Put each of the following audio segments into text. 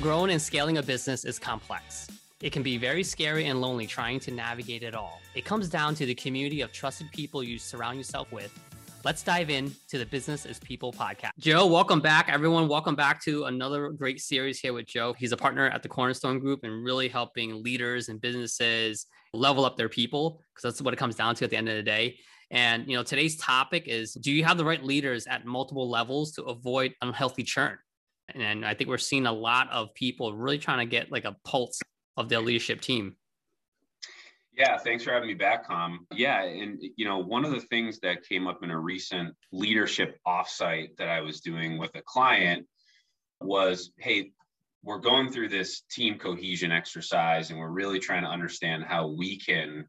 Growing and scaling a business is complex. It can be very scary and lonely trying to navigate it all. It comes down to the community of trusted people you surround yourself with. Let's dive in to the Business is People podcast. Joe, welcome back. Everyone, welcome back to another great series here with Joe. He's a partner at the Cornerstone Group and really helping leaders and businesses level up their people because that's what it comes down to at the end of the day. And you know, today's topic is do you have the right leaders at multiple levels to avoid unhealthy churn? And I think we're seeing a lot of people really trying to get like a pulse of their leadership team. Yeah, thanks for having me back, Tom. Yeah, and you know, one of the things that came up in a recent leadership offsite that I was doing with a client was, hey, we're going through this team cohesion exercise and we're really trying to understand how we can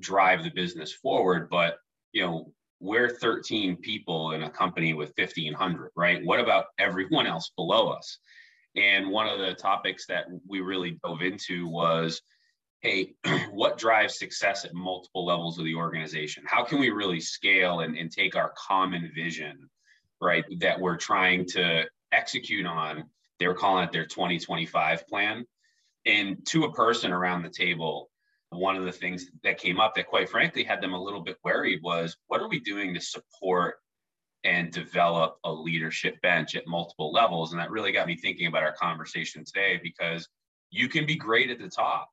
drive the business forward, but you know, we're 13 people in a company with 1500 right? What about everyone else below us? And one of the topics that we really dove into was hey what drives success at multiple levels of the organization? How can we really scale and, and take our common vision right that we're trying to execute on? They were calling it their 2025 plan. And to a person around the table one of the things that came up that quite frankly had them a little bit worried was what are we doing to support and develop a leadership bench at multiple levels? And that really got me thinking about our conversation today because you can be great at the top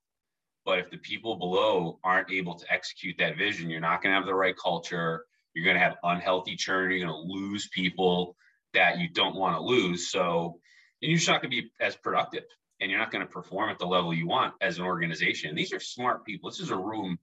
but if the people below aren't able to execute that vision you're not going to have the right culture. You're going to have unhealthy churn. You're going to lose people that you don't want to lose. So and you're just not going to be as productive and you're not going to perform at the level you want as an organization. These are smart people. This is a room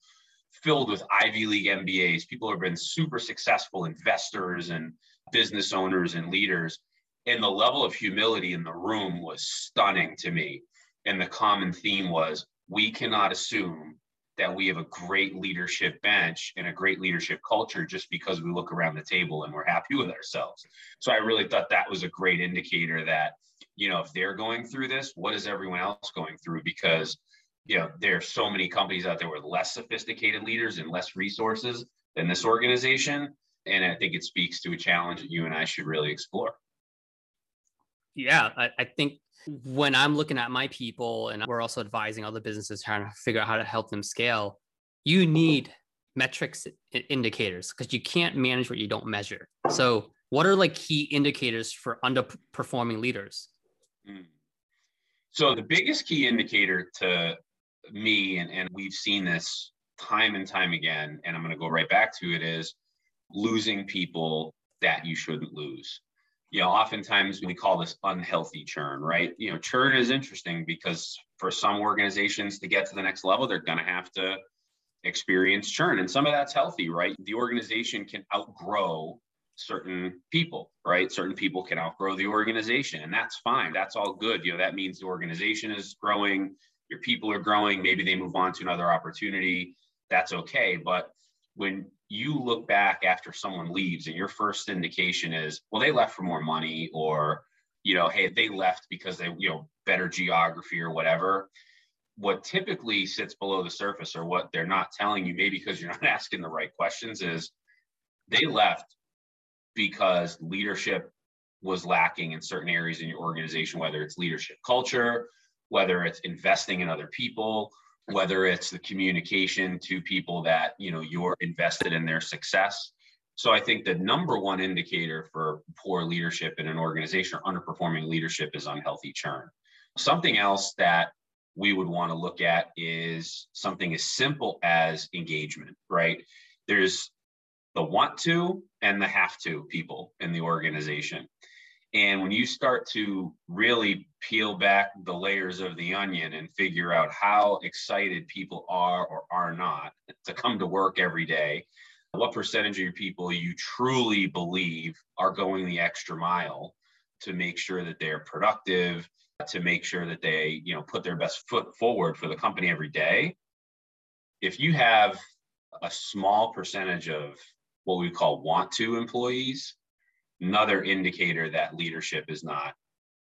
filled with Ivy League MBAs, people who have been super successful investors and business owners and leaders. And the level of humility in the room was stunning to me. And the common theme was we cannot assume that we have a great leadership bench and a great leadership culture just because we look around the table and we're happy with ourselves. So I really thought that was a great indicator that you know, if they're going through this, what is everyone else going through? Because, you know, there are so many companies out there with less sophisticated leaders and less resources than this organization. And I think it speaks to a challenge that you and I should really explore. Yeah, I, I think when I'm looking at my people and we're also advising other businesses trying to figure out how to help them scale, you need metrics indicators because you can't manage what you don't measure. So, what are like key indicators for underperforming leaders? Mm. So the biggest key indicator to me, and, and we've seen this time and time again, and I'm going to go right back to it, is losing people that you shouldn't lose. You know, oftentimes we call this unhealthy churn, right? You know, churn is interesting because for some organizations to get to the next level, they're going to have to experience churn. And some of that's healthy, right? The organization can outgrow certain people, right? Certain people can outgrow the organization, and that's fine. That's all good. You know, that means the organization is growing, your people are growing, maybe they move on to another opportunity. That's okay. But when you look back after someone leaves and your first indication is, well, they left for more money, or, you know, hey, they left because they, you know, better geography or whatever. What typically sits below the surface, or what they're not telling you, maybe because you're not asking the right questions, is they left because leadership was lacking in certain areas in your organization, whether it's leadership culture, whether it's investing in other people, whether it's the communication to people that you know you're invested in their success. So I think the number one indicator for poor leadership in an organization or underperforming leadership is unhealthy churn. Something else that we would want to look at is something as simple as engagement, right? There's the want to and the have to people in the organization. And when you start to really peel back the layers of the onion and figure out how excited people are or are not to come to work every day, what percentage of your people you truly believe are going the extra mile to make sure that they're productive, to make sure that they, you know, put their best foot forward for the company every day. If you have a small percentage of what we call want to employees, another indicator that leadership is not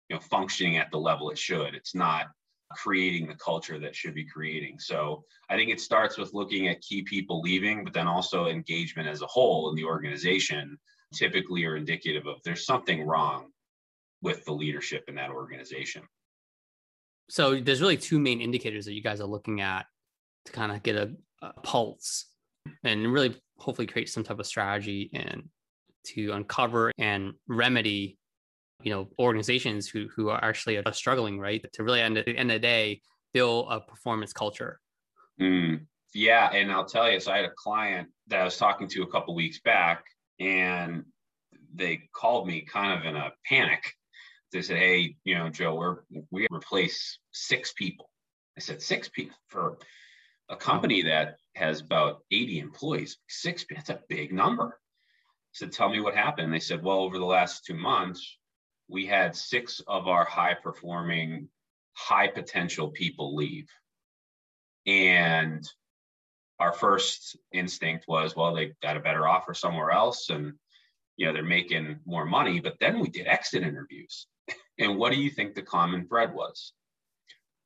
you know functioning at the level it should. It's not creating the culture that should be creating. So I think it starts with looking at key people leaving, but then also engagement as a whole in the organization typically are indicative of there's something wrong with the leadership in that organization. So there's really two main indicators that you guys are looking at to kind of get a, a pulse and really hopefully create some type of strategy and to uncover and remedy you know organizations who who are actually are struggling right? To really end at the end of the day build a performance culture. Mm, yeah and i'll tell you so i had a client that i was talking to a couple weeks back and they called me kind of in a panic. They said hey you know joe we're we replace six people. I said six people for a company that has about 80 employees six that's a big number said, Tell me what happened. They said, Well, over the last two months, we had six of our high performing, high potential people leave. And our first instinct was, well, they got a better offer somewhere else and you know they're making more money. But then we did exit interviews. and what do you think the common thread was?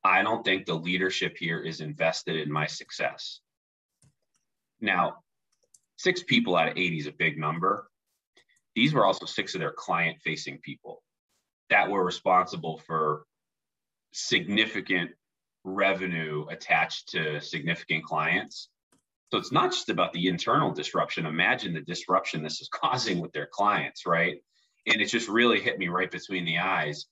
I don't think the leadership here is invested in my success. Now, six people out of 80 is a big number. These were also six of their client facing people that were responsible for significant revenue attached to significant clients. So it's not just about the internal disruption. Imagine the disruption this is causing with their clients, right? And it just really hit me right between the eyes.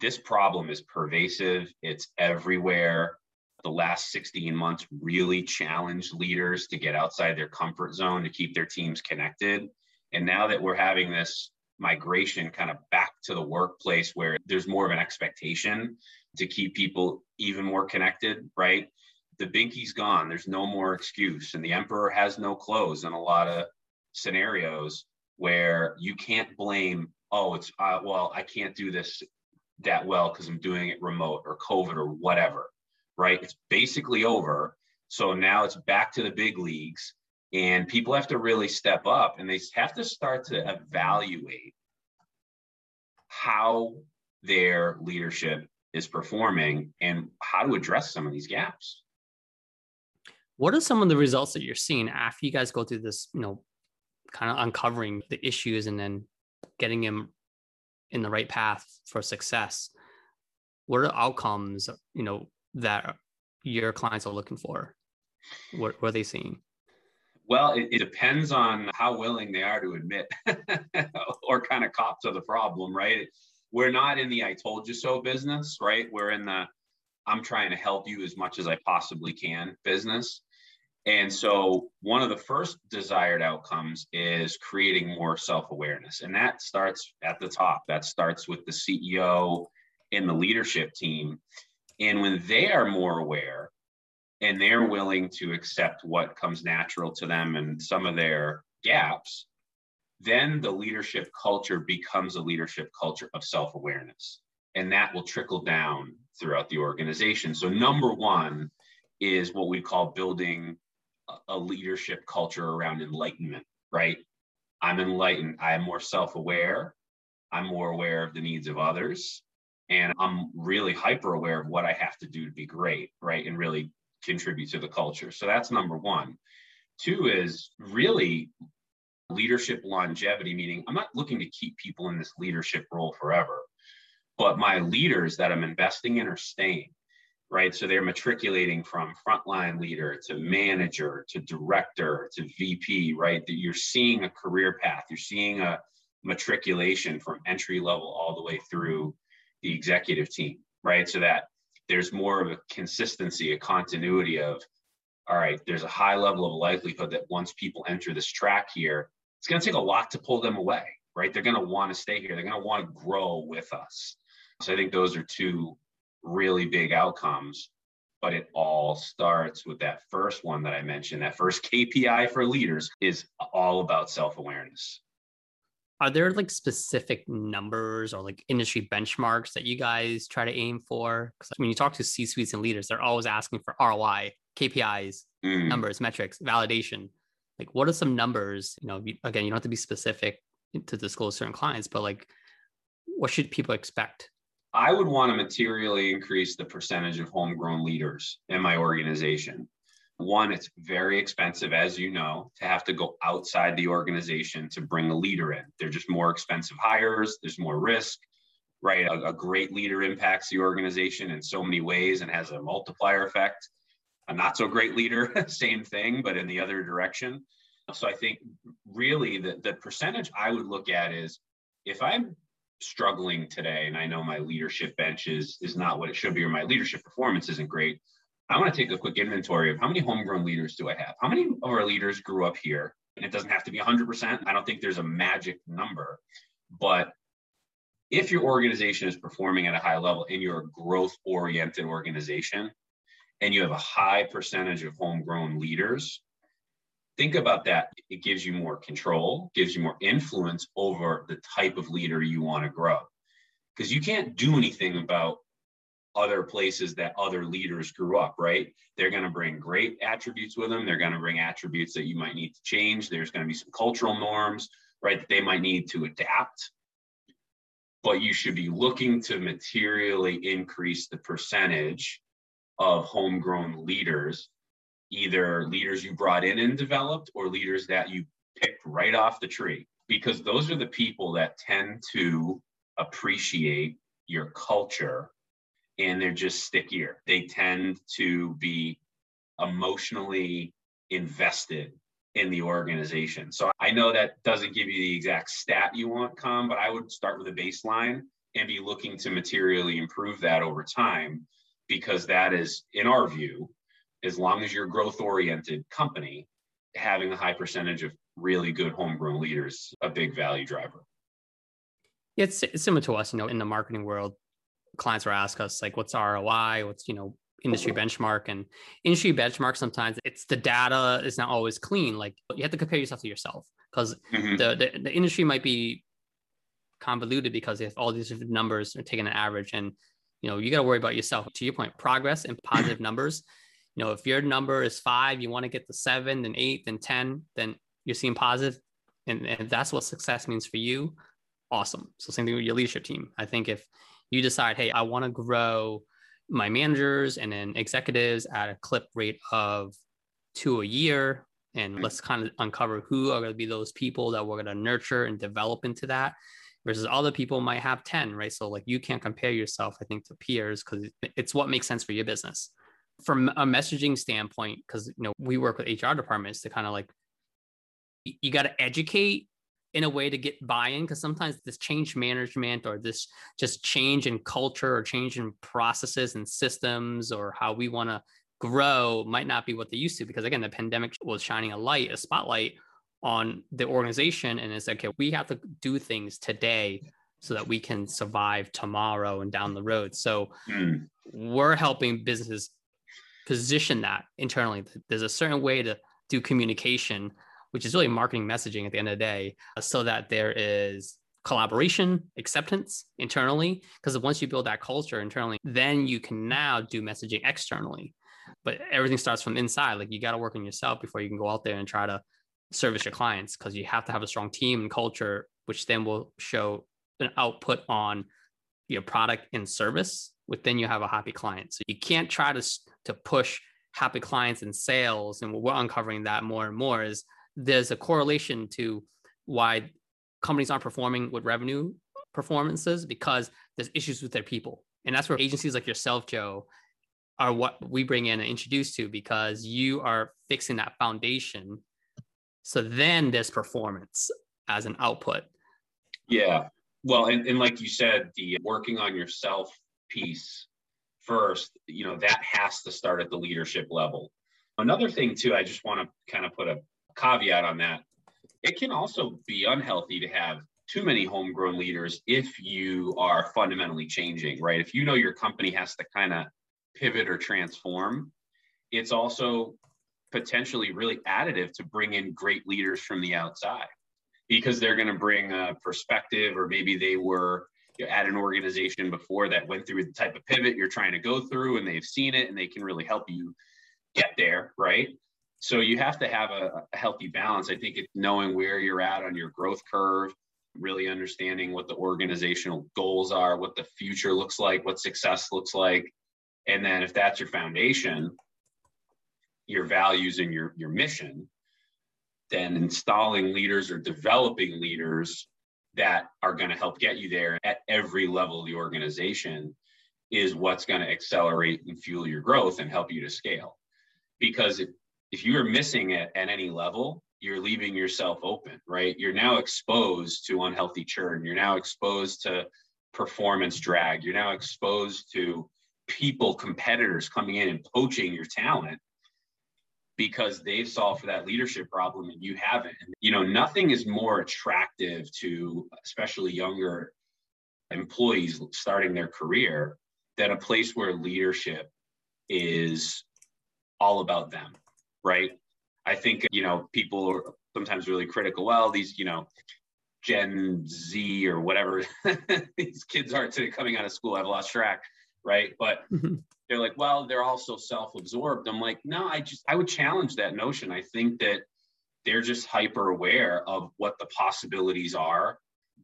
This problem is pervasive, it's everywhere the last 16 months really challenged leaders to get outside their comfort zone to keep their teams connected. And now that we're having this migration kind of back to the workplace where there's more of an expectation to keep people even more connected, right? The binky's gone. There's no more excuse. And the emperor has no clothes in a lot of scenarios where you can't blame, oh, it's, uh, well, I can't do this that well because I'm doing it remote or COVID or whatever right? It's basically over. So now it's back to the big leagues, and people have to really step up and they have to start to evaluate how their leadership is performing and how to address some of these gaps. What are some of the results that you're seeing after you guys go through this, you know, kind of uncovering the issues and then getting them in the right path for success? What are outcomes, you know, that your clients are looking for? What, what are they seeing? Well, it, it, depends on how willing they are to admit or kind of cop to the problem, right? We're not in the I told you so business, right? We're in the I'm trying to help you as much as I possibly can business. And so, one of the first desired outcomes is creating more self awareness. And that starts at the top. That starts with the CEO and the leadership team. And when they are more aware and they're willing to accept what comes natural to them and some of their gaps, then the leadership culture becomes a leadership culture of self awareness. And that will trickle down throughout the organization. So, number one is what we call building a leadership culture around enlightenment, right? I'm enlightened. I'm more self aware. I'm more aware of the needs of others and I'm really hyper aware of what I have to do to be great, right? And really contribute to the culture. So that's number one. Two is really leadership longevity, meaning I'm not looking to keep people in this leadership role forever, but my leaders that I'm investing in are staying, right? So they're matriculating from frontline leader to manager to director to VP, right? That you're seeing a career path, you're seeing a matriculation from entry level all the way through the executive team, right? So that there's more of a consistency, a continuity of, all right, there's a high level of likelihood that once people enter this track here, it's going to take a lot to pull them away, right? They're going to want to stay here. They're going to want to grow with us. So I think those are two really big outcomes. But it all starts with that first one that I mentioned. That first KPI for leaders is all about self awareness are there like specific numbers or like industry benchmarks that you guys try to aim for? Because when you talk to C suites and leaders, they're always asking for ROI, KPIs, mm. numbers, metrics, validation. Like, what are some numbers? You know, again, you don't have to be specific to disclose certain clients, but like, what should people expect? I would want to materially increase the percentage of homegrown leaders in my organization. One, it's very expensive, as you know, to have to go outside the organization to bring a leader in. They're just more expensive hires, there's more risk. right? A, a, great leader impacts the organization in so many ways and has a multiplier effect. A not so great leader, same thing, but in the other direction. So I think really the, the percentage I would look at is if I'm struggling today and I know my leadership bench is, is not what it should be or my leadership performance isn't great, I want to take a quick inventory of how many homegrown leaders do I have? How many of our leaders grew up here? And it doesn't have to be 100%. I don't think there's a magic number. But if your organization is performing at a high level and you're a growth oriented organization and you have a high percentage of homegrown leaders, think about that. It gives you more control, gives you more influence over the type of leader you want to grow. Because you can't do anything about other places that other leaders grew up, right? They're going to bring great attributes with them. They're going to bring attributes that you might need to change. There's going to be some cultural norms, right, that they might need to adapt. But you should be looking to materially increase the percentage of homegrown leaders, either leaders you brought in and developed or leaders that you picked right off the tree, because those are the people that tend to appreciate your culture and they're just stickier. They tend to be emotionally invested in the organization. So I know that doesn't give you the exact stat you want, Kham, but I would start with a baseline and be looking to materially improve that over time because that is, in our view, as long as you're a growth oriented company, having a high percentage of really good homegrown leaders, a big value driver. Yeah, it's, it's similar to us, you know, in the marketing world clients will ask us like what's ROI, what's you know industry benchmark? And industry benchmark sometimes it's the data is not always clean like you have to compare yourself to yourself because mm-hmm. the, the, the industry might be convoluted because if all these different numbers are taking an average and you know you got to worry about yourself. To your point progress and positive numbers you know if your number is five you want to get to seven then eight then ten then you're seeing positive and, and if that's what success means for you awesome. So same thing with your leadership team. I think if you decide, hey, I want to grow my managers and then executives at a clip rate of two a year. And mm-hmm. let's kind of uncover who are going to be those people that we're going to nurture and develop into that versus other people might have 10, right? So, like, you can't compare yourself, I think, to peers because it's what makes sense for your business. From a messaging standpoint, because, you know, we work with HR departments to kind of like, you got to educate in a way to get buy-in because sometimes this change management or this just change in culture or change in processes and systems or how we want to grow might not be what they used to because again the pandemic was shining a light a spotlight on the organization and it's okay we have to do things today so that we can survive tomorrow and down the road so mm. we're helping businesses position that internally there's a certain way to do communication which is really marketing messaging at the end of the day, uh, so that there is collaboration, acceptance internally. Because once you build that culture internally, then you can now do messaging externally. But everything starts from inside. Like you got to work on yourself before you can go out there and try to service your clients because you have to have a strong team and culture, which then will show an output on your product and service. Within you have a happy client. So you can't try to to push happy clients and sales. And we're uncovering that more and more is there's a correlation to why companies aren't performing with revenue performances because there's issues with their people. And that's where agencies like yourself, Joe, are what we bring in and introduce to because you are fixing that foundation. So then there's performance as an output. Yeah. Well, and, and like you said, the working on yourself piece first, you know, that has to start at the leadership level. Another thing, too, I just want to kind of put a caveat on that. It can also be unhealthy to have too many homegrown leaders if you are fundamentally changing, right? If you know your company has to kind of pivot or transform, it's also potentially really additive to bring in great leaders from the outside because they're going to bring a perspective or maybe they were you know, at an organization before that went through the type of pivot you're trying to go through and they've seen it and they can really help you get there right so you have to have a, a healthy balance. I think it's knowing where you're at on your growth curve, really understanding what the organizational goals are, what the future looks like, what success looks like. And then if that's your foundation, your values and your, your mission, then installing leaders or developing leaders that are going to help get you there at every level of the organization is what's going to accelerate and fuel your growth and help you to scale. Because if, if you're missing it at any level, you're leaving yourself open, right? You're now exposed to unhealthy churn. You're now exposed to performance drag. You're now exposed to people, competitors coming in and poaching your talent because they've solved for that leadership problem and you haven't. And, you know, nothing is more attractive to especially younger employees starting their career than a place where leadership is all about them, right? I think, you know, people are sometimes really critical. Well, these, you know, Gen Z or whatever these kids are today coming out of school, I've lost track, right? But mm-hmm. they're like, well, they're also self-absorbed. I'm like, no, I just I would challenge that notion. I think that they're just hyper aware of what the possibilities are.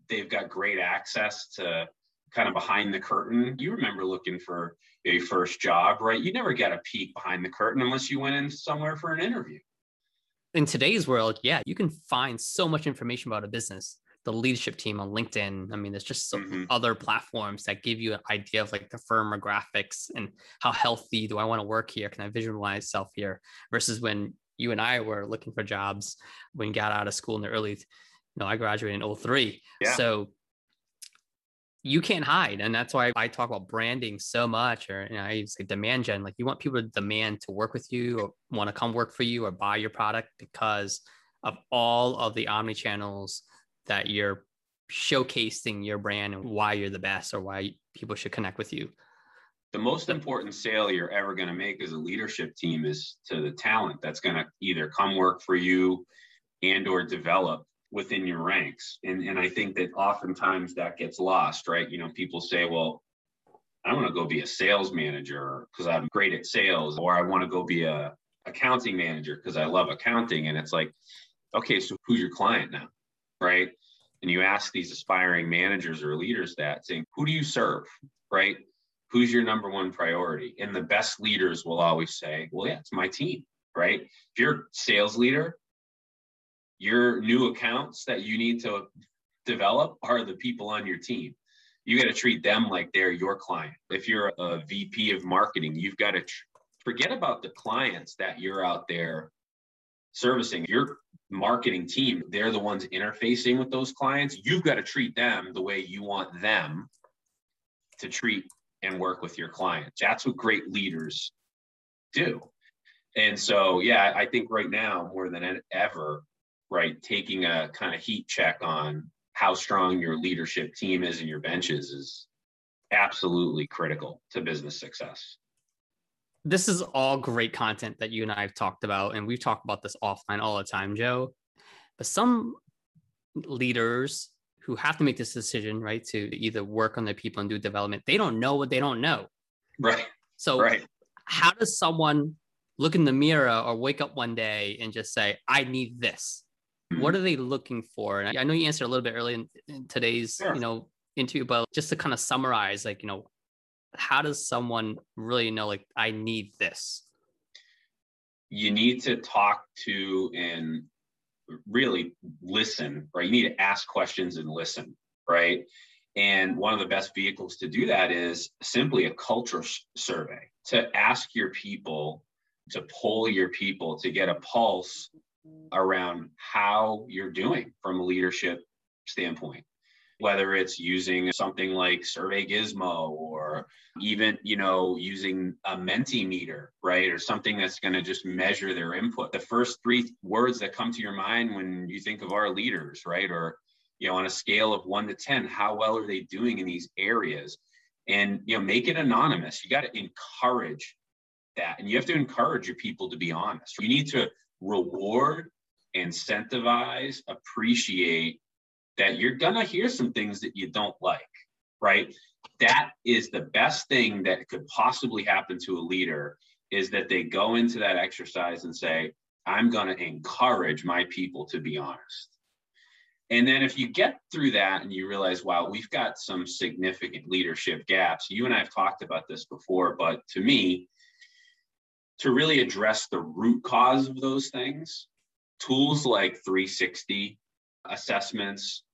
They've got great access to kind of behind the curtain. You remember looking for a first job, right? You never get a peek behind the curtain unless you went in somewhere for an interview in today's world, yeah, you can find so much information about a business. The leadership team on LinkedIn. I mean, there's just some mm-hmm. other platforms that give you an idea of like the firm or graphics and how healthy do I want to work here? Can I visualize myself here? Versus when you and I were looking for jobs when you got out of school in the early, you know, I graduated in 03. Yeah. So you can't hide. And that's why I talk about branding so much, or you know, I say demand gen. Like you want people to demand to work with you or want to come work for you or buy your product because of all of the omni channels that you're showcasing your brand and why you're the best or why people should connect with you. The most important sale you're ever going to make as a leadership team is to the talent that's going to either come work for you and or develop within your ranks. And, and I think that oftentimes that gets lost, right? You know, people say, well, I want to go be a sales manager because I'm great at sales, or I want to go be a accounting manager because I love accounting. And it's like, okay, so who's your client now? Right. And you ask these aspiring managers or leaders that saying, who do you serve? Right. Who's your number one priority? And the best leaders will always say, well, yeah, it's my team. Right. If you're a sales leader, your new accounts that you need to develop are the people on your team. You got to treat them like they're your client. If you're a VP of marketing, you've got to tr- forget about the clients that you're out there servicing. Your marketing team, they're the ones interfacing with those clients. You've got to treat them the way you want them to treat and work with your clients. That's what great leaders do. And so, yeah, I think right now more than ever, right, taking a kind of heat check on how strong your leadership team is and your benches is absolutely critical to business success. This is all great content that you and I have talked about, and we've talked about this offline all the time, Joe. But some leaders who have to make this decision, right, to either work on their people and do development, they don't know what they don't know. Right. So, right. how does someone look in the mirror or wake up one day and just say, I need this? What mm-hmm. are they looking for? And I know you answered a little bit early in, in today's, sure. you know, interview, but just to kind of summarize, like, you know, how does someone really know, like, I need this? You need to talk to and really listen, right? You need to ask questions and listen, right? And one of the best vehicles to do that is simply a culture survey to ask your people, to poll your people, to get a pulse around how you're doing from a leadership standpoint whether it's using something like SurveyGizmo or even you know using a Mentimeter right or something that's going to just measure their input. The first three words that come to your mind when you think of our leaders right or you know on a scale of 1 to 10 how well are they doing in these areas? And you know make it anonymous. You got to encourage that and you have to encourage your people to be honest. You need to reward incentivize, appreciate that you're going to hear some things that you don't like, right? That is the best thing that could possibly happen to a leader is that they go into that exercise and say, I'm going to encourage my people to be honest. And then if you get through that and you realize, wow, we've got some significant leadership gaps, you and I have talked about this before, but to me, to really address the root cause of those things, tools like 360 assessments,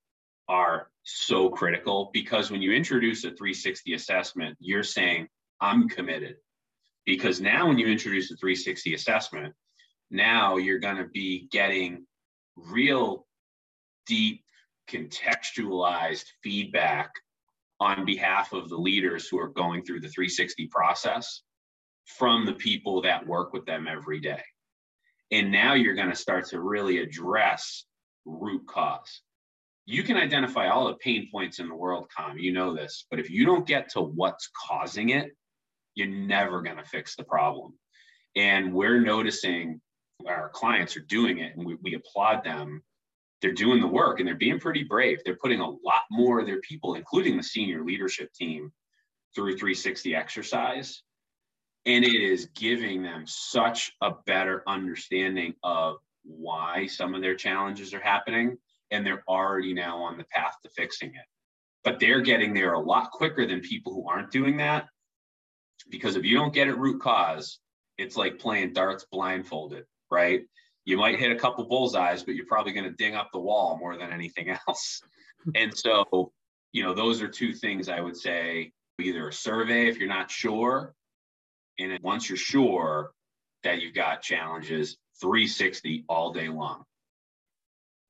are so critical because when you introduce a 360 assessment, you're saying, I'm committed. Because now, when you introduce a 360 assessment, now you're going to be getting real deep, contextualized feedback on behalf of the leaders who are going through the 360 process from the people that work with them every day. And now you're going to start to really address root cause. You can identify all the pain points in the world, Kham, you know this, but if you don't get to what's causing it, you're never going to fix the problem. And we're noticing our clients are doing it and we, we applaud them. They're doing the work and they're being pretty brave. They're putting a lot more of their people, including the senior leadership team, through 360 exercise and it is giving them such a better understanding of why some of their challenges are happening and they're already now on the path to fixing it. But they're getting there a lot quicker than people who aren't doing that because if you don't get it root cause it's like playing darts blindfolded right? You might hit a couple bullseyes but you're probably going to ding up the wall more than anything else. And so you know those are two things i would say either a survey if you're not sure and once you're sure that you've got challenges, 360 all day long.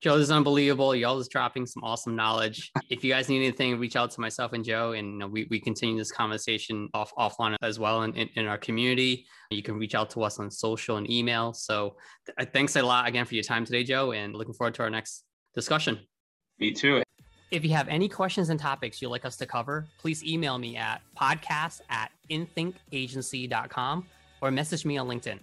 Joe, this is unbelievable. Y'all is dropping some awesome knowledge. If you guys need anything, reach out to myself and Joe, and you know, we, we continue this conversation off offline as well in, in, in, our community. You can reach out to us on social and email. So th- thanks a lot again for your time today, Joe, and looking forward to our next discussion. Me too. If you have any questions and topics you'd like us to cover, please email me at podcast at inthinkagency.com or message me on LinkedIn.